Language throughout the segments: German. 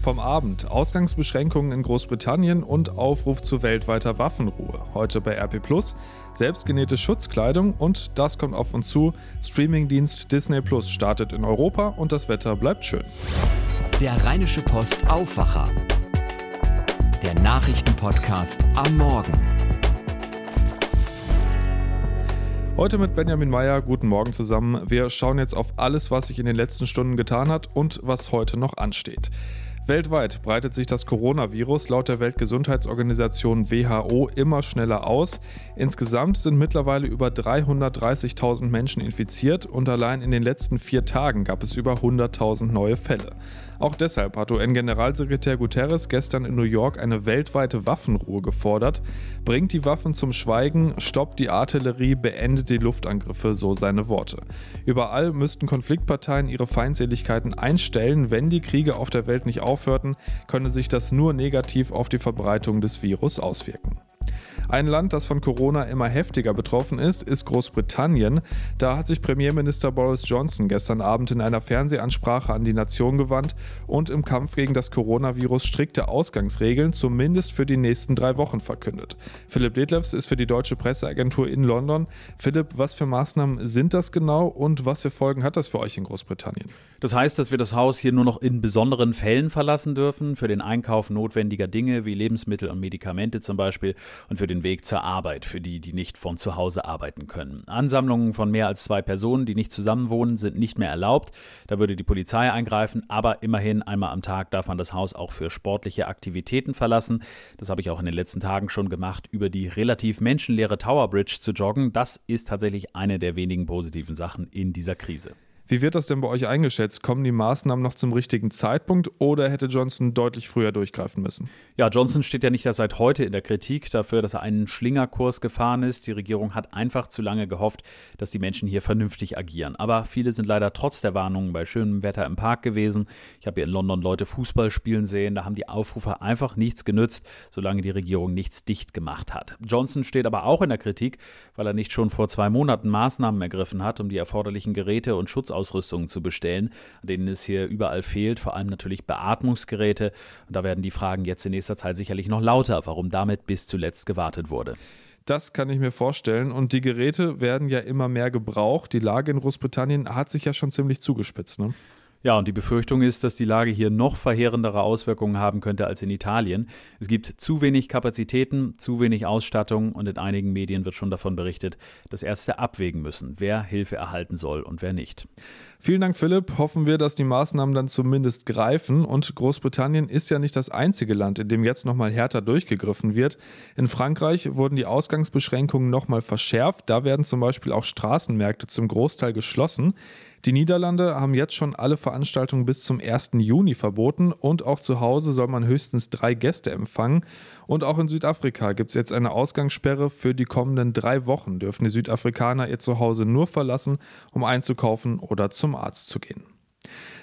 Vom Abend Ausgangsbeschränkungen in Großbritannien und Aufruf zu weltweiter Waffenruhe. Heute bei RP Plus selbstgenähte Schutzkleidung und das kommt auf uns zu. Streamingdienst Disney Plus startet in Europa und das Wetter bleibt schön. Der Rheinische Post Aufwacher. Der Nachrichtenpodcast am Morgen. Heute mit Benjamin Meyer. Guten Morgen zusammen. Wir schauen jetzt auf alles, was sich in den letzten Stunden getan hat und was heute noch ansteht. Weltweit breitet sich das Coronavirus laut der Weltgesundheitsorganisation WHO immer schneller aus. Insgesamt sind mittlerweile über 330.000 Menschen infiziert und allein in den letzten vier Tagen gab es über 100.000 neue Fälle. Auch deshalb hat UN-Generalsekretär Guterres gestern in New York eine weltweite Waffenruhe gefordert. Bringt die Waffen zum Schweigen, stoppt die Artillerie, beendet die Luftangriffe, so seine Worte. Überall müssten Konfliktparteien ihre Feindseligkeiten einstellen. Wenn die Kriege auf der Welt nicht aufhörten, könne sich das nur negativ auf die Verbreitung des Virus auswirken. Ein Land, das von Corona immer heftiger betroffen ist, ist Großbritannien. Da hat sich Premierminister Boris Johnson gestern Abend in einer Fernsehansprache an die Nation gewandt und im Kampf gegen das Coronavirus strikte Ausgangsregeln zumindest für die nächsten drei Wochen verkündet. Philipp Detlefs ist für die deutsche Presseagentur in London. Philipp, was für Maßnahmen sind das genau und was für Folgen hat das für euch in Großbritannien? Das heißt, dass wir das Haus hier nur noch in besonderen Fällen verlassen dürfen, für den Einkauf notwendiger Dinge wie Lebensmittel und Medikamente zum Beispiel und für den Weg zur Arbeit für die, die nicht von zu Hause arbeiten können. Ansammlungen von mehr als zwei Personen, die nicht zusammenwohnen, sind nicht mehr erlaubt. Da würde die Polizei eingreifen, aber immerhin einmal am Tag darf man das Haus auch für sportliche Aktivitäten verlassen. Das habe ich auch in den letzten Tagen schon gemacht, über die relativ menschenleere Tower Bridge zu joggen. Das ist tatsächlich eine der wenigen positiven Sachen in dieser Krise. Wie wird das denn bei euch eingeschätzt? Kommen die Maßnahmen noch zum richtigen Zeitpunkt oder hätte Johnson deutlich früher durchgreifen müssen? Ja, Johnson steht ja nicht erst seit heute in der Kritik dafür, dass er einen Schlingerkurs gefahren ist. Die Regierung hat einfach zu lange gehofft, dass die Menschen hier vernünftig agieren. Aber viele sind leider trotz der Warnungen bei schönem Wetter im Park gewesen. Ich habe hier in London Leute Fußball spielen sehen. Da haben die Aufrufe einfach nichts genützt, solange die Regierung nichts dicht gemacht hat. Johnson steht aber auch in der Kritik, weil er nicht schon vor zwei Monaten Maßnahmen ergriffen hat, um die erforderlichen Geräte und Schutzausrüstung Ausrüstungen zu bestellen, denen es hier überall fehlt, vor allem natürlich Beatmungsgeräte. Und da werden die Fragen jetzt in nächster Zeit sicherlich noch lauter, warum damit bis zuletzt gewartet wurde. Das kann ich mir vorstellen. Und die Geräte werden ja immer mehr gebraucht. Die Lage in Großbritannien hat sich ja schon ziemlich zugespitzt. Ne? Ja, und die Befürchtung ist, dass die Lage hier noch verheerendere Auswirkungen haben könnte als in Italien. Es gibt zu wenig Kapazitäten, zu wenig Ausstattung und in einigen Medien wird schon davon berichtet, dass Ärzte abwägen müssen, wer Hilfe erhalten soll und wer nicht. Vielen Dank, Philipp. Hoffen wir, dass die Maßnahmen dann zumindest greifen. Und Großbritannien ist ja nicht das einzige Land, in dem jetzt nochmal härter durchgegriffen wird. In Frankreich wurden die Ausgangsbeschränkungen nochmal verschärft. Da werden zum Beispiel auch Straßenmärkte zum Großteil geschlossen. Die Niederlande haben jetzt schon alle Veranstaltungen bis zum 1. Juni verboten und auch zu Hause soll man höchstens drei Gäste empfangen. Und auch in Südafrika gibt es jetzt eine Ausgangssperre. Für die kommenden drei Wochen dürfen die Südafrikaner ihr Zuhause nur verlassen, um einzukaufen oder zum Arzt zu gehen.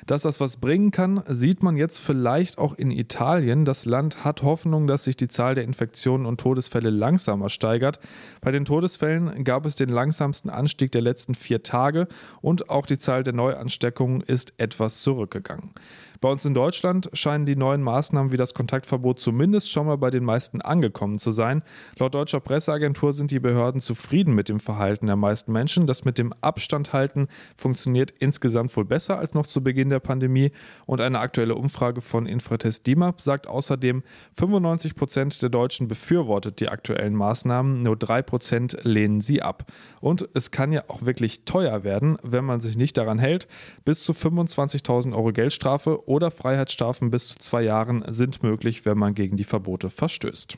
Dass das was bringen kann, sieht man jetzt vielleicht auch in Italien. Das Land hat Hoffnung, dass sich die Zahl der Infektionen und Todesfälle langsamer steigert. Bei den Todesfällen gab es den langsamsten Anstieg der letzten vier Tage und auch die Zahl der Neuansteckungen ist etwas zurückgegangen. Bei uns in Deutschland scheinen die neuen Maßnahmen wie das Kontaktverbot zumindest schon mal bei den meisten angekommen zu sein. Laut deutscher Presseagentur sind die Behörden zufrieden mit dem Verhalten der meisten Menschen. Das mit dem Abstand halten funktioniert insgesamt wohl besser als noch zu Beginn der Pandemie. Und eine aktuelle Umfrage von Infratest DIMAP sagt außerdem, 95 Prozent der Deutschen befürwortet die aktuellen Maßnahmen, nur drei Prozent lehnen sie ab. Und es kann ja auch wirklich teuer werden, wenn man sich nicht daran hält. Bis zu 25.000 Euro Geldstrafe oder Freiheitsstrafen bis zu zwei Jahren sind möglich, wenn man gegen die Verbote verstößt.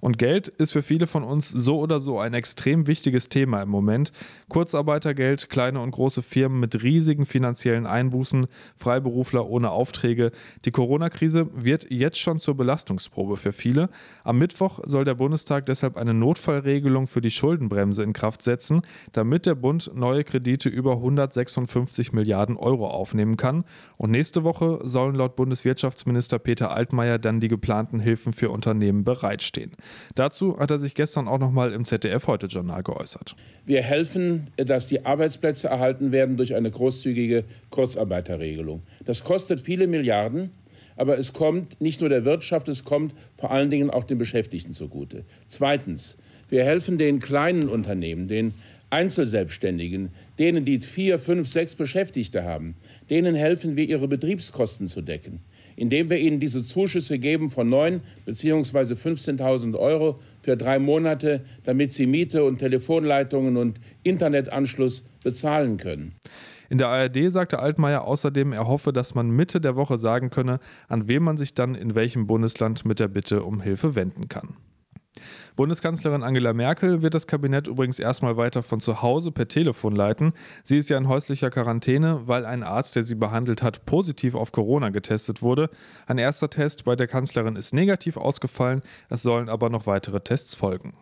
Und Geld ist für viele von uns so oder so ein extrem wichtiges Thema im Moment. Kurzarbeitergeld, kleine und große Firmen mit riesigen finanziellen Einbußen, Freiberufler ohne Aufträge. Die Corona-Krise wird jetzt schon zur Belastungsprobe für viele. Am Mittwoch soll der Bundestag deshalb eine Notfallregelung für die Schuldenbremse in Kraft setzen, damit der Bund neue Kredite über 156 Milliarden Euro aufnehmen kann. Und nächste Woche sollen laut Bundeswirtschaftsminister Peter Altmaier dann die geplanten Hilfen für Unternehmen bereitstehen. Dazu hat er sich gestern auch nochmal im ZDF-Heute-Journal geäußert. Wir helfen, dass die Arbeitsplätze erhalten werden durch eine großzügige Kurzarbeiterregelung. Das kostet viele Milliarden. aber es kommt nicht nur der Wirtschaft, es kommt vor allen Dingen auch den Beschäftigten zugute. Zweitens, wir helfen den kleinen Unternehmen, den Einzelselbstständigen, denen, die vier, fünf, sechs Beschäftigte haben, denen helfen wir, ihre Betriebskosten zu decken, indem wir ihnen diese Zuschüsse geben von 9 bzw. 15.000 Euro für drei Monate, damit sie Miete und Telefonleitungen und Internetanschluss bezahlen können. In der ARD sagte Altmaier außerdem, er hoffe, dass man Mitte der Woche sagen könne, an wen man sich dann in welchem Bundesland mit der Bitte um Hilfe wenden kann. Bundeskanzlerin Angela Merkel wird das Kabinett übrigens erstmal weiter von zu Hause per Telefon leiten. Sie ist ja in häuslicher Quarantäne, weil ein Arzt, der sie behandelt hat, positiv auf Corona getestet wurde. Ein erster Test bei der Kanzlerin ist negativ ausgefallen, es sollen aber noch weitere Tests folgen.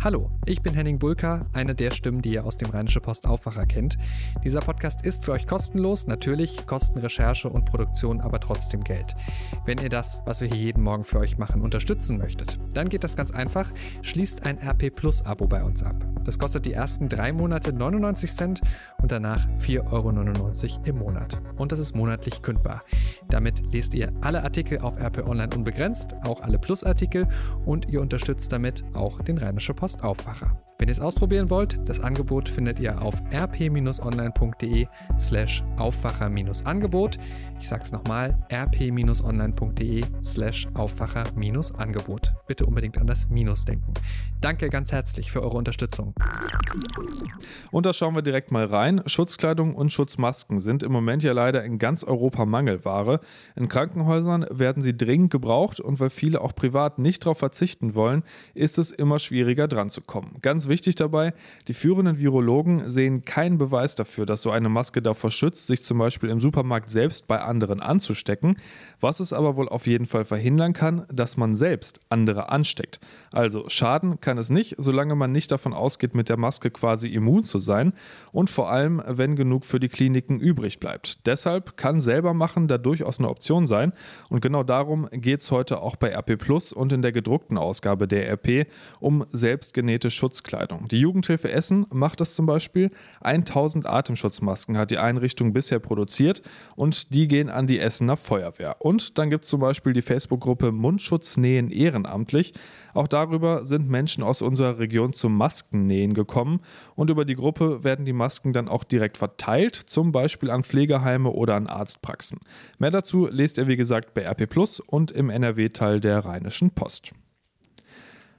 Hallo, ich bin Henning Bulka, eine der Stimmen, die ihr aus dem Rheinische Post Aufwacher kennt. Dieser Podcast ist für euch kostenlos, natürlich kosten Recherche und Produktion aber trotzdem Geld. Wenn ihr das, was wir hier jeden Morgen für euch machen, unterstützen möchtet, dann geht das ganz einfach. Schließt ein RP Plus Abo bei uns ab. Das kostet die ersten drei Monate 99 Cent und danach 4,99 Euro im Monat. Und das ist monatlich kündbar. Damit lest ihr alle Artikel auf RP Online unbegrenzt, auch alle Plus-Artikel und ihr unterstützt damit auch den Rheinische Post Aufwacher. Wenn ihr es ausprobieren wollt, das Angebot findet ihr auf rp-online.de slash Aufwacher-Angebot. Ich sag's nochmal, rp-online.de slash Aufwacher-Angebot. Bitte unbedingt an das Minus denken. Danke ganz herzlich für eure Unterstützung. Und da schauen wir direkt mal rein. Schutzkleidung und Schutzmasken sind im Moment ja leider in ganz Europa Mangelware. In Krankenhäusern werden sie dringend gebraucht und weil viele auch privat nicht darauf verzichten wollen, ist es immer schwieriger dran zu kommen. Ganz wichtig dabei, die führenden Virologen sehen keinen Beweis dafür, dass so eine Maske davor schützt, sich zum Beispiel im Supermarkt selbst bei anderen anzustecken. Was es aber wohl auf jeden Fall verhindern kann, dass man selbst andere ansteckt. Also schaden kann es nicht, solange man nicht davon ausgeht, mit der Maske quasi immun zu sein und vor allem, wenn genug für die Kliniken übrig bleibt. Deshalb kann selber machen da durchaus eine Option sein und genau darum geht es heute auch bei RP Plus und in der gedruckten Ausgabe der RP um selbstgenähte Schutzkleidung. Die Jugendhilfe Essen macht das zum Beispiel. 1000 Atemschutzmasken hat die Einrichtung bisher produziert und die gehen an die Essener Feuerwehr. Und dann gibt es zum Beispiel die Facebook-Gruppe Mundschutz nähen ehrenamtlich. Auch darüber sind Menschen aus unserer Region zum Maskennähen gekommen und über die Gruppe werden die Masken dann auch direkt verteilt, zum Beispiel an Pflegeheime oder an Arztpraxen. Mehr dazu lest ihr wie gesagt bei RP Plus und im NRW-Teil der Rheinischen Post.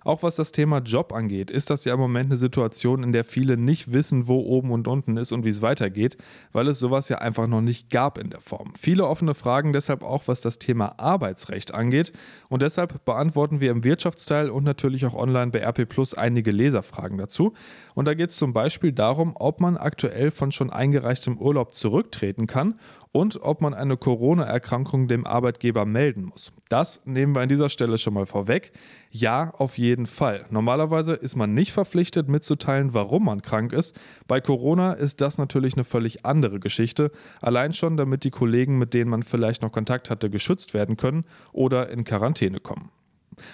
Auch was das Thema Job angeht, ist das ja im Moment eine Situation, in der viele nicht wissen, wo oben und unten ist und wie es weitergeht, weil es sowas ja einfach noch nicht gab in der Form. Viele offene Fragen deshalb auch, was das Thema Arbeitsrecht angeht. Und deshalb beantworten wir im Wirtschaftsteil und natürlich auch online bei RP Plus einige Leserfragen dazu. Und da geht es zum Beispiel darum, ob man aktuell von schon eingereichtem Urlaub zurücktreten kann und ob man eine Corona-Erkrankung dem Arbeitgeber melden muss. Das nehmen wir an dieser Stelle schon mal vorweg. Ja, auf jeden Fall. Normalerweise ist man nicht verpflichtet mitzuteilen, warum man krank ist. Bei Corona ist das natürlich eine völlig andere Geschichte. Allein schon, damit die Kollegen, mit denen man vielleicht noch Kontakt hatte, geschützt werden können oder in Quarantäne kommen.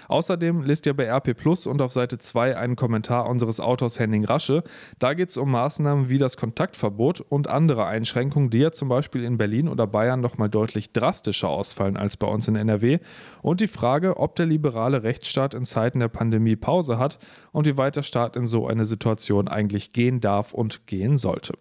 Außerdem lest ihr bei RP Plus und auf Seite 2 einen Kommentar unseres Autors Henning Rasche. Da geht es um Maßnahmen wie das Kontaktverbot und andere Einschränkungen, die ja zum Beispiel in Berlin oder Bayern nochmal deutlich drastischer ausfallen als bei uns in NRW. Und die Frage, ob der liberale Rechtsstaat in Zeiten der Pandemie Pause hat und wie weit der Staat in so eine Situation eigentlich gehen darf und gehen sollte.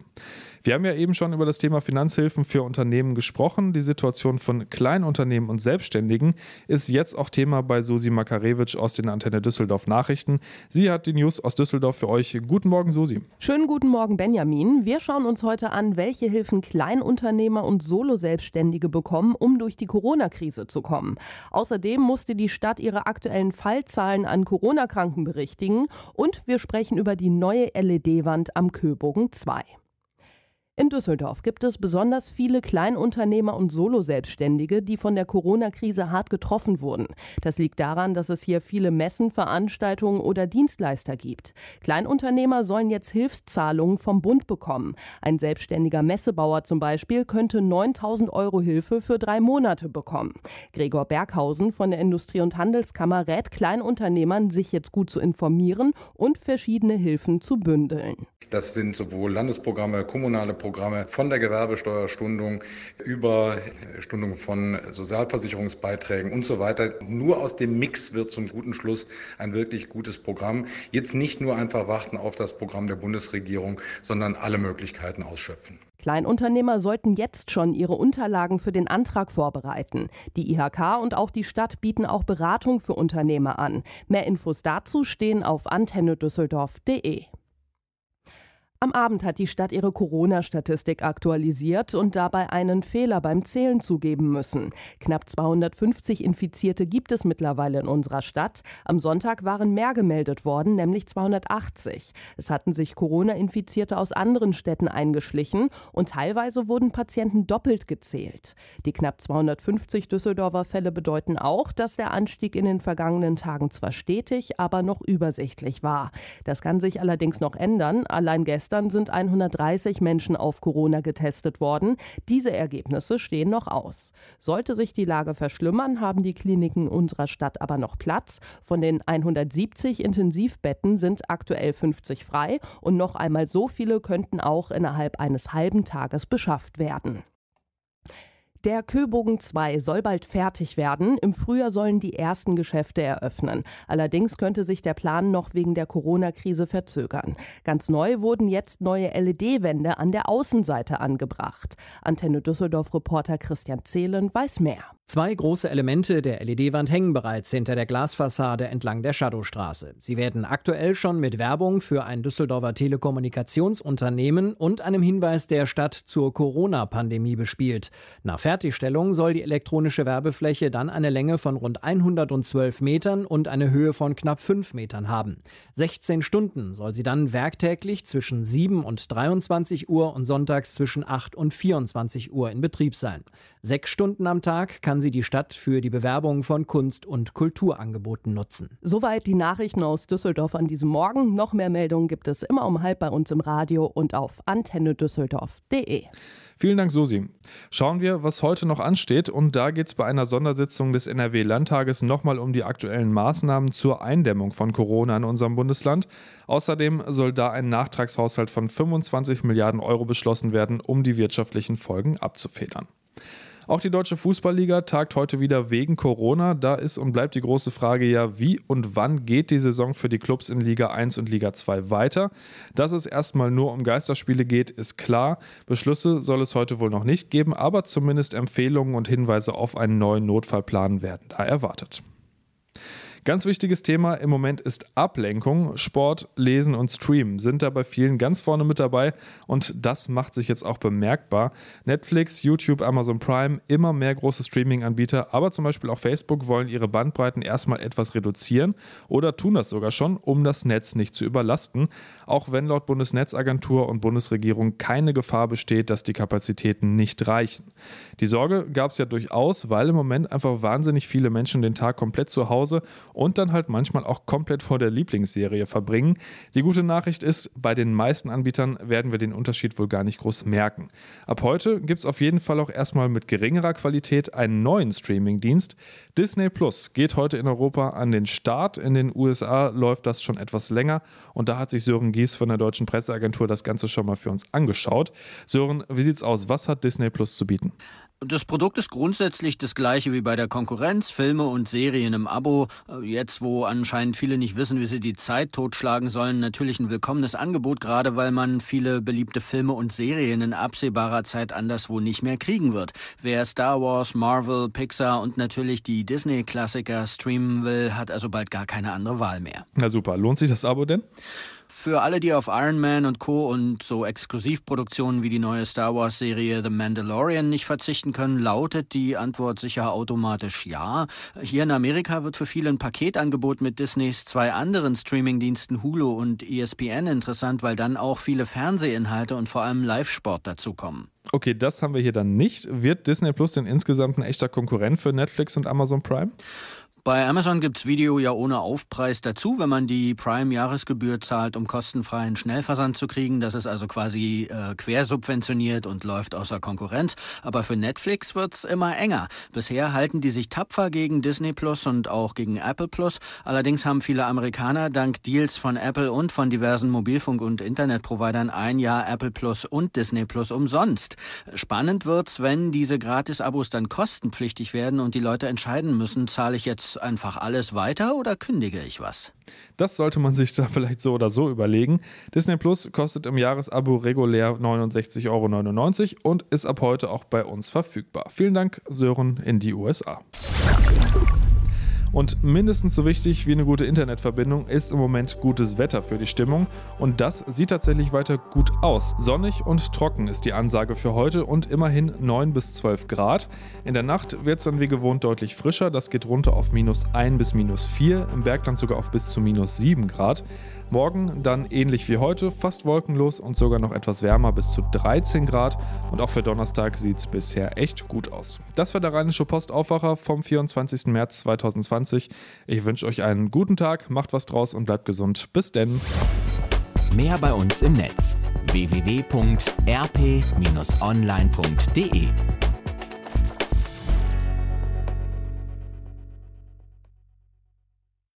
Wir haben ja eben schon über das Thema Finanzhilfen für Unternehmen gesprochen. Die Situation von Kleinunternehmen und Selbstständigen ist jetzt auch Thema bei Susi Makarewitsch aus den Antenne Düsseldorf Nachrichten. Sie hat die News aus Düsseldorf für euch. Guten Morgen, Susi. Schönen guten Morgen, Benjamin. Wir schauen uns heute an, welche Hilfen Kleinunternehmer und Solo-Selbstständige bekommen, um durch die Corona-Krise zu kommen. Außerdem musste die Stadt ihre aktuellen Fallzahlen an Corona-Kranken berichtigen und wir sprechen über die neue LED-Wand am Köbogen 2. In Düsseldorf gibt es besonders viele Kleinunternehmer und Soloselbstständige, die von der Corona-Krise hart getroffen wurden. Das liegt daran, dass es hier viele Messen, Veranstaltungen oder Dienstleister gibt. Kleinunternehmer sollen jetzt Hilfszahlungen vom Bund bekommen. Ein selbstständiger Messebauer zum Beispiel könnte 9000 Euro Hilfe für drei Monate bekommen. Gregor Berghausen von der Industrie- und Handelskammer rät Kleinunternehmern, sich jetzt gut zu informieren und verschiedene Hilfen zu bündeln. Das sind sowohl Landesprogramme, kommunale Programme von der Gewerbesteuerstundung über Stundung von Sozialversicherungsbeiträgen und so weiter. Nur aus dem Mix wird zum guten Schluss ein wirklich gutes Programm. Jetzt nicht nur einfach warten auf das Programm der Bundesregierung, sondern alle Möglichkeiten ausschöpfen. Kleinunternehmer sollten jetzt schon ihre Unterlagen für den Antrag vorbereiten. Die IHK und auch die Stadt bieten auch Beratung für Unternehmer an. Mehr Infos dazu stehen auf antennedüsseldorf.de. Am Abend hat die Stadt ihre Corona-Statistik aktualisiert und dabei einen Fehler beim Zählen zugeben müssen. Knapp 250 Infizierte gibt es mittlerweile in unserer Stadt. Am Sonntag waren mehr gemeldet worden, nämlich 280. Es hatten sich Corona-Infizierte aus anderen Städten eingeschlichen und teilweise wurden Patienten doppelt gezählt. Die knapp 250 Düsseldorfer Fälle bedeuten auch, dass der Anstieg in den vergangenen Tagen zwar stetig, aber noch übersichtlich war. Das kann sich allerdings noch ändern. Allein gestern Gestern sind 130 Menschen auf Corona getestet worden. Diese Ergebnisse stehen noch aus. Sollte sich die Lage verschlimmern, haben die Kliniken unserer Stadt aber noch Platz. Von den 170 Intensivbetten sind aktuell 50 frei und noch einmal so viele könnten auch innerhalb eines halben Tages beschafft werden. Der Köbogen 2 soll bald fertig werden. Im Frühjahr sollen die ersten Geschäfte eröffnen. Allerdings könnte sich der Plan noch wegen der Corona-Krise verzögern. Ganz neu wurden jetzt neue LED-Wände an der Außenseite angebracht. Antenne Düsseldorf-Reporter Christian Zehlen weiß mehr. Zwei große Elemente der LED-Wand hängen bereits hinter der Glasfassade entlang der Shadowstraße. Sie werden aktuell schon mit Werbung für ein Düsseldorfer Telekommunikationsunternehmen und einem Hinweis der Stadt zur Corona-Pandemie bespielt. Nach Fertigstellung soll die elektronische Werbefläche dann eine Länge von rund 112 Metern und eine Höhe von knapp 5 Metern haben. 16 Stunden soll sie dann werktäglich zwischen 7 und 23 Uhr und sonntags zwischen 8 und 24 Uhr in Betrieb sein. Sechs Stunden am Tag kann sie die Stadt für die Bewerbung von Kunst- und Kulturangeboten nutzen. Soweit die Nachrichten aus Düsseldorf an diesem Morgen. Noch mehr Meldungen gibt es immer um halb bei uns im Radio und auf antennedüsseldorf.de. Vielen Dank, Susi. Schauen wir, was heute noch ansteht. Und da geht es bei einer Sondersitzung des NRW-Landtages nochmal um die aktuellen Maßnahmen zur Eindämmung von Corona in unserem Bundesland. Außerdem soll da ein Nachtragshaushalt von 25 Milliarden Euro beschlossen werden, um die wirtschaftlichen Folgen abzufedern. Auch die Deutsche Fußballliga tagt heute wieder wegen Corona. Da ist und bleibt die große Frage ja, wie und wann geht die Saison für die Clubs in Liga 1 und Liga 2 weiter? Dass es erstmal nur um Geisterspiele geht, ist klar. Beschlüsse soll es heute wohl noch nicht geben, aber zumindest Empfehlungen und Hinweise auf einen neuen Notfallplan werden da erwartet. Ganz wichtiges Thema im Moment ist Ablenkung. Sport, Lesen und Streamen sind da bei vielen ganz vorne mit dabei und das macht sich jetzt auch bemerkbar. Netflix, YouTube, Amazon Prime, immer mehr große Streaming-Anbieter, aber zum Beispiel auch Facebook wollen ihre Bandbreiten erstmal etwas reduzieren oder tun das sogar schon, um das Netz nicht zu überlasten. Auch wenn laut Bundesnetzagentur und Bundesregierung keine Gefahr besteht, dass die Kapazitäten nicht reichen. Die Sorge gab es ja durchaus, weil im Moment einfach wahnsinnig viele Menschen den Tag komplett zu Hause und dann halt manchmal auch komplett vor der Lieblingsserie verbringen. Die gute Nachricht ist, bei den meisten Anbietern werden wir den Unterschied wohl gar nicht groß merken. Ab heute gibt es auf jeden Fall auch erstmal mit geringerer Qualität einen neuen Streamingdienst. Disney Plus geht heute in Europa an den Start. In den USA läuft das schon etwas länger und da hat sich Sören Gies von der deutschen Presseagentur das Ganze schon mal für uns angeschaut. Sören, wie sieht's aus? Was hat Disney Plus zu bieten? Das Produkt ist grundsätzlich das gleiche wie bei der Konkurrenz, Filme und Serien im Abo. Äh, jetzt, wo anscheinend viele nicht wissen, wie sie die Zeit totschlagen sollen, natürlich ein willkommenes Angebot, gerade weil man viele beliebte Filme und Serien in absehbarer Zeit anderswo nicht mehr kriegen wird. Wer Star Wars, Marvel, Pixar und natürlich die Disney-Klassiker streamen will, hat also bald gar keine andere Wahl mehr. Na super, lohnt sich das Abo denn? Für alle, die auf Iron Man und Co. und so Exklusivproduktionen wie die neue Star Wars-Serie The Mandalorian nicht verzichten können, lautet die Antwort sicher automatisch ja. Hier in Amerika wird für viele ein Paketangebot mit Disneys zwei anderen Streamingdiensten Hulu und ESPN interessant, weil dann auch viele Fernsehinhalte und vor allem Live-Sport dazukommen. Okay, das haben wir hier dann nicht. Wird Disney Plus denn insgesamt ein echter Konkurrent für Netflix und Amazon Prime? Bei Amazon gibt's Video ja ohne Aufpreis dazu, wenn man die Prime-Jahresgebühr zahlt, um kostenfreien Schnellversand zu kriegen. Das ist also quasi äh, quersubventioniert und läuft außer Konkurrenz. Aber für Netflix wird's immer enger. Bisher halten die sich tapfer gegen Disney Plus und auch gegen Apple Plus. Allerdings haben viele Amerikaner dank Deals von Apple und von diversen Mobilfunk- und Internetprovidern ein Jahr Apple Plus und Disney Plus umsonst. Spannend wird's, wenn diese Gratis-Abos dann kostenpflichtig werden und die Leute entscheiden müssen, zahle ich jetzt einfach alles weiter oder kündige ich was? Das sollte man sich da vielleicht so oder so überlegen. Disney Plus kostet im Jahresabo regulär 69,99 Euro und ist ab heute auch bei uns verfügbar. Vielen Dank, Sören, in die USA. Und mindestens so wichtig wie eine gute Internetverbindung ist im Moment gutes Wetter für die Stimmung. Und das sieht tatsächlich weiter gut aus. Sonnig und trocken ist die Ansage für heute und immerhin 9 bis 12 Grad. In der Nacht wird es dann wie gewohnt deutlich frischer. Das geht runter auf minus 1 bis minus 4, im Bergland sogar auf bis zu minus 7 Grad. Morgen dann ähnlich wie heute, fast wolkenlos und sogar noch etwas wärmer bis zu 13 Grad. Und auch für Donnerstag sieht es bisher echt gut aus. Das war der Rheinische Postaufwacher vom 24. März 2020. Ich wünsche euch einen guten Tag, macht was draus und bleibt gesund. Bis denn. Mehr bei uns im Netz www.rp-online.de